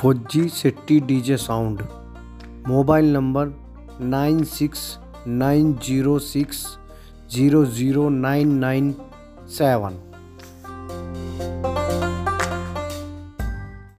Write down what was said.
Fauji city DJ sound. Mobile number nine six nine zero six zero zero nine nine seven.